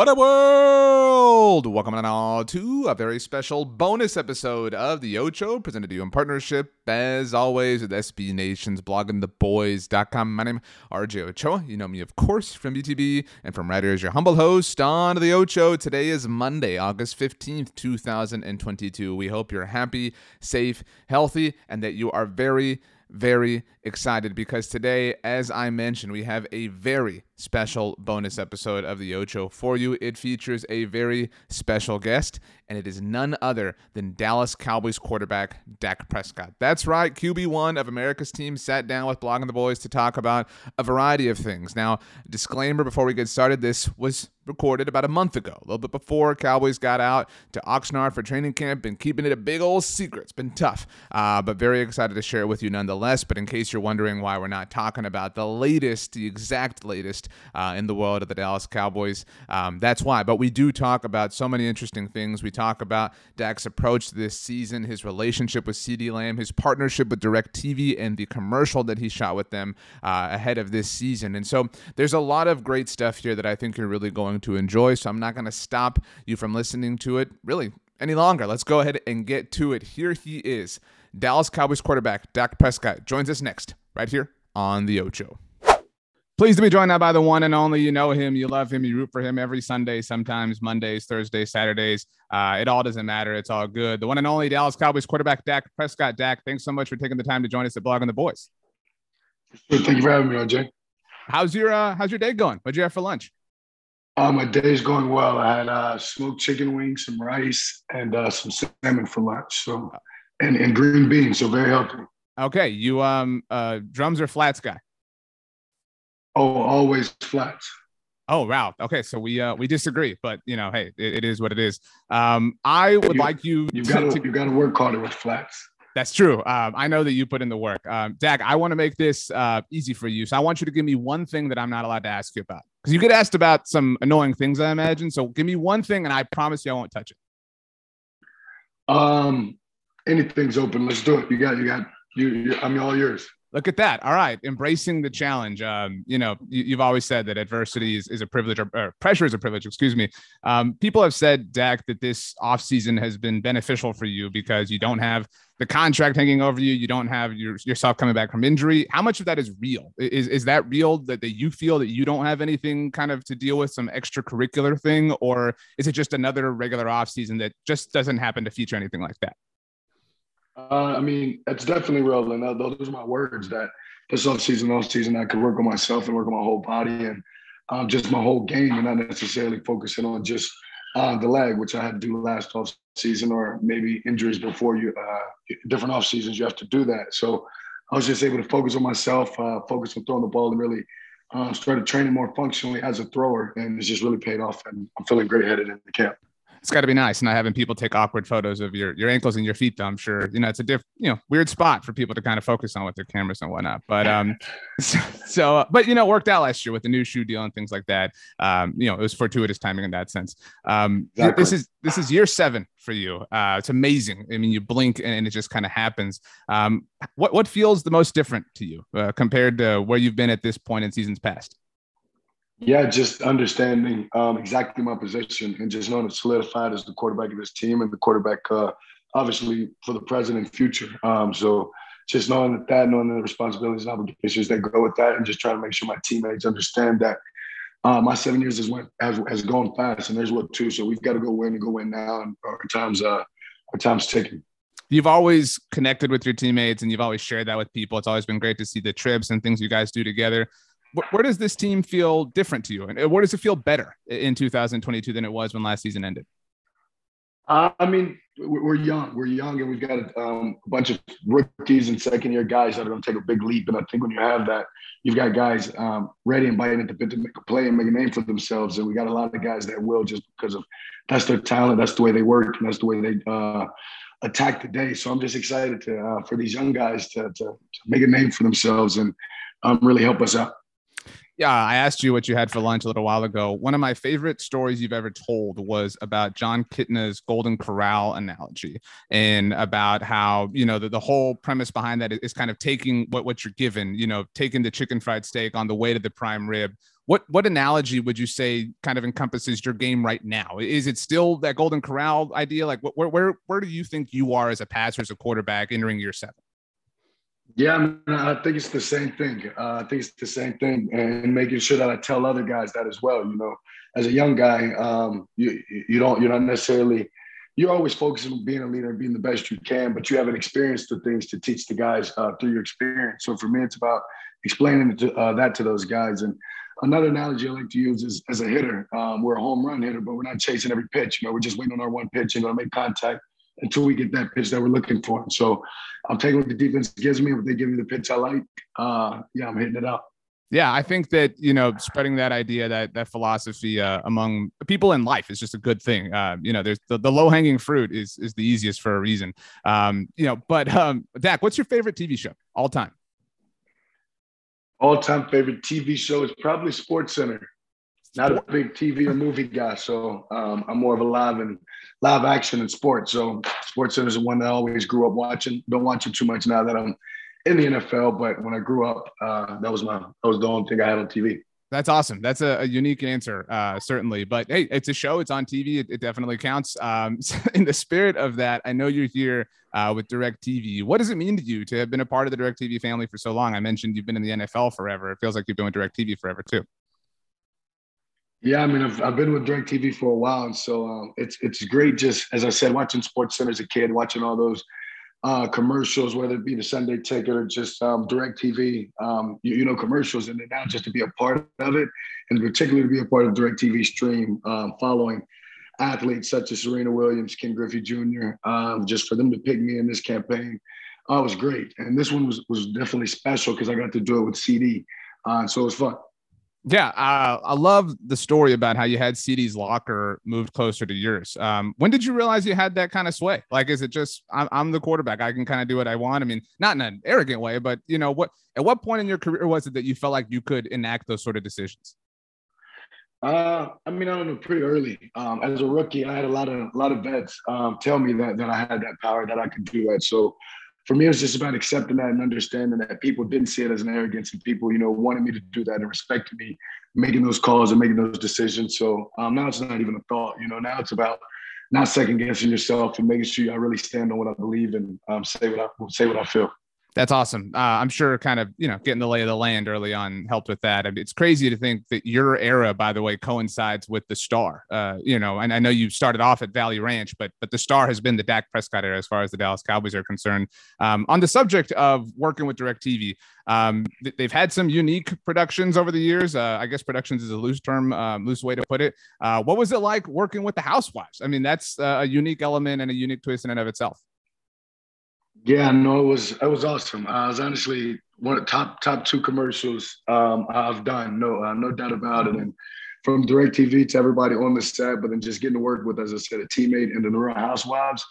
What a world! Welcome on to a very special bonus episode of the Ocho, presented to you in partnership, as always, with SB Nation's bloggingtheboys.com. My name is RJ Ochoa. You know me, of course, from BTB and from here as your humble host on the Ocho. Today is Monday, August 15th, 2022. We hope you're happy, safe, healthy, and that you are very very excited because today, as I mentioned, we have a very special bonus episode of the Ocho for you. It features a very special guest, and it is none other than Dallas Cowboys quarterback Dak Prescott. That's right, QB1 of America's team sat down with Blogging the Boys to talk about a variety of things. Now, disclaimer before we get started, this was recorded about a month ago, a little bit before Cowboys got out to Oxnard for training camp and keeping it a big old secret. It's been tough, uh, but very excited to share it with you nonetheless. But in case you're wondering why we're not talking about the latest, the exact latest uh, in the world of the Dallas Cowboys, um, that's why. But we do talk about so many interesting things. We talk about Dak's approach this season, his relationship with CeeDee Lamb, his partnership with DirecTV, and the commercial that he shot with them uh, ahead of this season. And so there's a lot of great stuff here that I think you're really going to enjoy. So I'm not going to stop you from listening to it really any longer. Let's go ahead and get to it. Here he is. Dallas Cowboys quarterback Dak Prescott joins us next, right here on the Ocho. Pleased to be joined now by the one and only. You know him, you love him, you root for him every Sunday, sometimes Mondays, Thursdays, Saturdays. Uh, it all doesn't matter. It's all good. The one and only Dallas Cowboys quarterback Dak Prescott. Dak, thanks so much for taking the time to join us at Blogging the Boys. Thank you for having me, RJ. How's your uh, How's your day going? What'd you have for lunch? Uh, my day's going well. I had uh, smoked chicken wings, some rice, and uh, some salmon for lunch. So, and, and green beans. So very healthy. Okay, you um uh drums or flats guy? Oh, always flats. Oh wow. Okay, so we uh we disagree, but you know, hey, it, it is what it is. Um, I would You- like you. You got to to- you got to work harder with flats. That's true. Um, I know that you put in the work. Um, Dak, I want to make this uh, easy for you. So I want you to give me one thing that I'm not allowed to ask you about. Because you get asked about some annoying things, I imagine. So give me one thing, and I promise you I won't touch it. Um, anything's open. Let's do it. You got you got you. you I'm all yours. Look at that. All right. Embracing the challenge. Um, you know, you, you've always said that adversity is, is a privilege or, or pressure is a privilege, excuse me. Um, people have said, Dak, that this offseason has been beneficial for you because you don't have the contract hanging over you. You don't have your, yourself coming back from injury. How much of that is real? Is, is that real that, that you feel that you don't have anything kind of to deal with, some extracurricular thing? Or is it just another regular offseason that just doesn't happen to feature anything like that? Uh, I mean, that's definitely and those are my words. That this off season, off season, I could work on myself and work on my whole body and um, just my whole game, and not necessarily focusing on just uh, the leg, which I had to do last off season, or maybe injuries before you. Uh, different off seasons, you have to do that. So I was just able to focus on myself, uh, focus on throwing the ball, and really uh, started training more functionally as a thrower, and it's just really paid off. And I'm feeling great headed into camp. It's got to be nice not having people take awkward photos of your your ankles and your feet though i'm sure you know it's a diff you know weird spot for people to kind of focus on with their cameras and whatnot but um so, so uh, but you know it worked out last year with the new shoe deal and things like that um you know it was fortuitous timing in that sense um th- this is this is year seven for you uh it's amazing i mean you blink and it just kind of happens um what what feels the most different to you uh, compared to where you've been at this point in seasons past Yeah, just understanding um, exactly my position and just knowing it's solidified as the quarterback of this team and the quarterback, uh, obviously, for the present and future. Um, so just knowing that, that, knowing the responsibilities and obligations that go with that, and just trying to make sure my teammates understand that uh, my seven years has went has, has gone fast, and there's what two. So we've got to go win and go win now, and our times uh, our time's ticking. you've always connected with your teammates and you've always shared that with people. It's always been great to see the trips and things you guys do together. Where, does this team feel different to you? And where does it feel better in 2022 than it was when last season ended? Uh, I mean, we're young. We're young, and we've got um, a bunch of rookies and second year guys that are going to take a big leap. And I think when you have that, you've got guys um, ready and biting at the bit to make a play and make a name for themselves. And we got a lot of guys that will just because of that's their talent, that's the way they work, and that's the way they uh, attack the day. So I'm just excited to uh, for these young guys to, to, to, make a name for themselves and um, really help us out. Yeah, I asked you what you had for lunch a little while ago. One of my favorite stories you've ever told was about Jon Kitna's Golden Corral analogy and about how, you know, the, the whole premise behind that is kind of taking what, what you're given, you know, taking the chicken fried steak on the way to the prime rib. What what analogy would you say kind of encompasses your game right now? Is it still that Golden Corral idea? Like, where where where do you think you are as a passer, as a quarterback, entering year seven? Yeah, I, I think it's the same thing. Uh, I think it's the same thing, and making sure that I tell other guys that as well. You know, as a young guy, um, you you don't you're not necessarily you're always focusing on being a leader being the best you can, but you haven't experienced the things to teach the guys uh, through your experience. So for me, it's about explaining to, uh, that to those guys. And another analogy I like to use is as a hitter, um, we're a home run hitter, but we're not chasing every pitch. You know, we're just waiting on our one pitch and going to make contact until we get that pitch that we're looking for. So I'm taking what the defense gives me. If they give me the pitch I like, uh, yeah, I'm hitting it out. Yeah, I think that you know spreading that idea, that that philosophy uh, among people in life is just a good thing. Uh, you know, there's the, the low hanging fruit is is the easiest for a reason. Um, you know, but um, Dak, what's your favorite TV show all time? All time favorite TV show is probably SportsCenter. Not a big TV or movie guy, so um, I'm more of a live and live action and sports. So SportsCenter is the one that I always grew up watching. Don't watch it too much now that I'm in the NFL, but when I grew up, uh, that was my that was the only thing I had on TV. That's awesome. That's a, a unique answer, uh, certainly. But hey, it's a show. It's on TV. It, it definitely counts. Um, in the spirit of that, I know you're here uh, with DirecTV. What does it mean to you to have been a part of the DirecTV family for so long? I mentioned you've been in the NFL forever. It feels like you've been with DirecTV forever too. Yeah, I mean, I've, I've been with DirecTV for a while, and so um, it's it's great. Just as I said, watching SportsCenter as a kid, watching all those uh, commercials, whether it be the Sunday Ticket or just um, TV, um, you, you, know, commercials, and then now just to be a part of it, and particularly to be a part of DirecTV stream, um, following athletes such as Serena Williams, Ken Griffey Jr., um, just for them to pick me in this campaign, uh, was great. And this one was was definitely special because I got to do it with CeeDee, uh, so it was fun. Yeah, uh, I love the story about how you had CeeDee's locker moved closer to yours. Um, when did you realize you had that kind of sway? Like, is it just I'm, I'm the quarterback? I can kind of do what I want. I mean, not in an arrogant way, but you know what? At what point in your career was it that you felt like you could enact those sort of decisions? Uh, I mean, I don't know, pretty early. Um, as a rookie, I had a lot of a lot of vets um, tell me that that I had that power, that I could do that. So for me, it was just about accepting that and understanding that people didn't see it as an arrogance and people, you know, wanted me to do that and respected me making those calls and making those decisions. So um, now it's not even a thought, you know, now it's about not second guessing yourself and making sure I really stand on what I believe and um, say what I say what I feel. That's awesome. Uh, I'm sure kind of, you know, getting the lay of the land early on helped with that. I mean, it's crazy to think that your era, by the way, coincides with the star. Uh, you know, and I know you started off at Valley Ranch, but but the star has been the Dak Prescott era as far as the Dallas Cowboys are concerned. Um, on the subject of working with DirecTV, um, they've had some unique productions over the years. Uh, I guess productions is a loose term, um, loose way to put it. Uh, what was it like working with the Housewives? I mean, that's uh, a unique element and a unique twist in and of itself. Yeah, no, it was it was awesome. I was honestly one of the top top two commercials um, I've done. No, uh, no doubt about it. And from DirecTV to everybody on the set, but then just getting to work with, as I said, a teammate and the Real Housewives,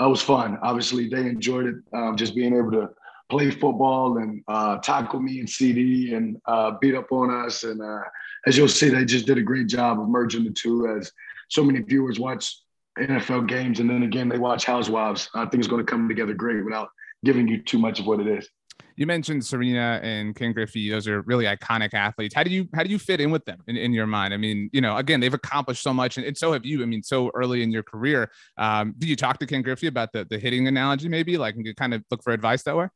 that was fun. Obviously, they enjoyed it. Um, just being able to play football and uh, tackle me and CeeDee and uh, beat up on us. And uh, as you'll see, they just did a great job of merging the two. As so many viewers watch NFL games, and then again they watch Housewives. I think it's going to come together great without giving you too much of what it is. You mentioned Serena and Ken Griffey; those are really iconic athletes. How do you how do you fit in with them in, in your mind? I mean, you know, again, they've accomplished so much, and, and so have you. I mean, so early in your career. Um, did you talk to Ken Griffey about the the hitting analogy, maybe, like, and kind of look for advice that way?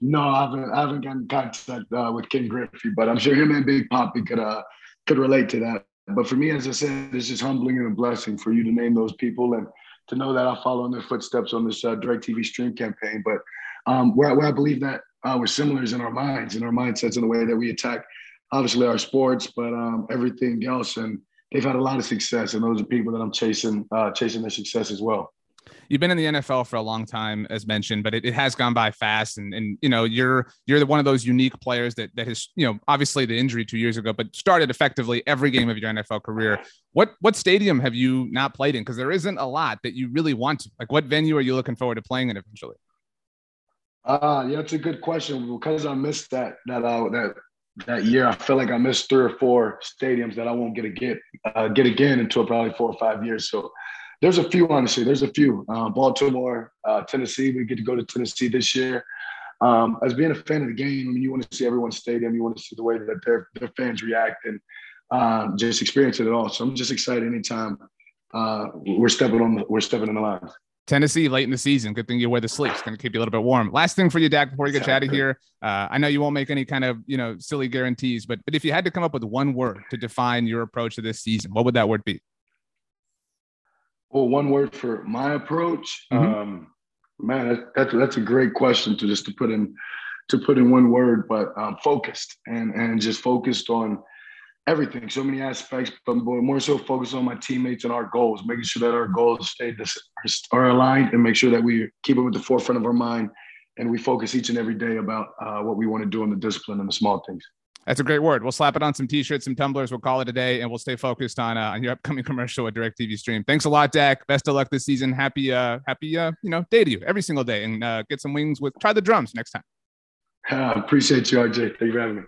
No, I haven't. I haven't gotten contact uh, with Ken Griffey, but I'm sure him and Big Papi could uh, could relate to that. But for me, as I said, it's just humbling and a blessing for you to name those people and to know that I follow in their footsteps on this uh, DirecTV stream campaign. But um, where, where I believe that uh, we're similar is in our minds and our mindsets in the way that we attack, obviously our sports, but um, everything else. And they've had a lot of success, and those are people that I'm chasing, uh, chasing their success as well. You've been in the NFL for a long time, as mentioned, but it, it has gone by fast. And, and you know, you're you're one of those unique players that that has, you know, obviously the injury two years ago, but started effectively every game of your NFL career. What what stadium have you not played in? Because there isn't a lot that you really want to. Like, what venue are you looking forward to playing in eventually? Uh, yeah, it's a good question because I missed that that uh, that that year. I feel like I missed three or four stadiums that I won't get a get uh, get again until probably four or five years. So there's a few, honestly. There's a few. Uh, Baltimore, uh, Tennessee. We get to go to Tennessee this year. Um, as being a fan of the game, I mean, you want to see everyone's stadium. You want to see the way that their their fans react and uh, just experience it at all. So I'm just excited anytime uh, we're stepping on the, we're stepping in the lines. Tennessee late in the season. Good thing you wear the sleeves. Going to keep you a little bit warm. Last thing for you, Dak, before you get out of here. Uh, I know you won't make any kind of you know silly guarantees, but but if you had to come up with one word to define your approach to this season, what would that word be? Well, one word for my approach, mm-hmm. um, man, that's that's a great question to just to put in to put in one word, but um, focused and and just focused on everything, so many aspects, but more so focused on my teammates and our goals, making sure that our goals stay this, are aligned and make sure that we keep them at the forefront of our mind and we focus each and every day about uh, what we want to do in the discipline and the small things. That's a great word. We'll slap it on some t-shirts, some tumblers. We'll call it a day, and we'll stay focused on uh, on your upcoming commercial with DirecTV Stream. Thanks a lot, Dak. Best of luck this season. Happy uh happy uh you know day to you every single day, and uh, get some wings with. Try the drums next time. Uh, appreciate you, RJ. Thank you for having me.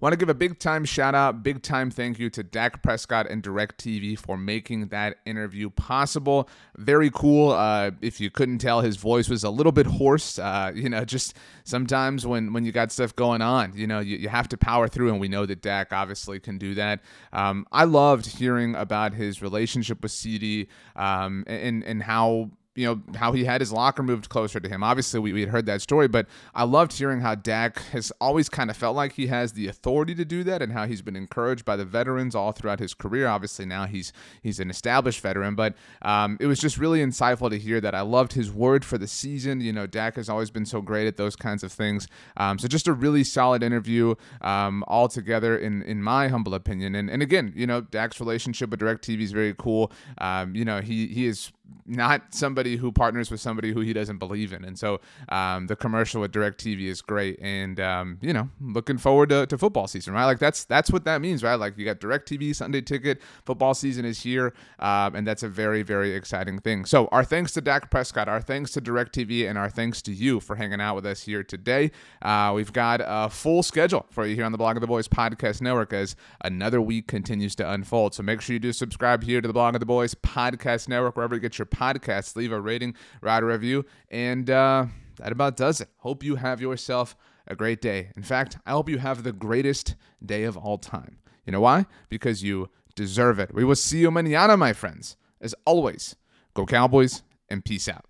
Want to give a big time shout out, big time thank you to Dak Prescott and DirecTV for making that interview possible. Very cool. Uh, if you couldn't tell, his voice was a little bit hoarse. Uh, you know, just sometimes when when you got stuff going on, you know, you, you have to power through, and we know that Dak obviously can do that. Um, I loved hearing about his relationship with CeeDee um, and and how you know how he had his locker moved closer to him. Obviously, we, we had heard that story, but I loved hearing how Dak has always kind of felt like he has the authority to do that, and how he's been encouraged by the veterans all throughout his career. Obviously, now he's he's an established veteran, but um, it was just really insightful to hear that. I loved his word for the season. You know, Dak has always been so great at those kinds of things. Um, so just a really solid interview um, altogether, in in my humble opinion. And and again, you know, Dak's relationship with DirecTV is very cool. Um, you know, he he is not somebody who partners with somebody who he doesn't believe in. And so um, the commercial with DirecTV is great. And, um, you know, looking forward to, to, football season, right? Like that's that's what that means, right? Like you got DirecTV, Sunday ticket, football season is here. Um, and that's a very, very exciting thing. So our thanks to Dak Prescott, our thanks to DirecTV, and our thanks to you for hanging out with us here today. Uh, we've got a full schedule for you here on the Blog of the Boys podcast network as another week continues to unfold. So make sure you do subscribe here to the Blog of the Boys podcast network, wherever you get your podcasts. Leave a rating, write a review, and uh, that about does it. Hope you have yourself a great day. In fact, I hope you have the greatest day of all time. You know why? Because you deserve it. We will see you mañana, my friends. As always, go Cowboys and peace out.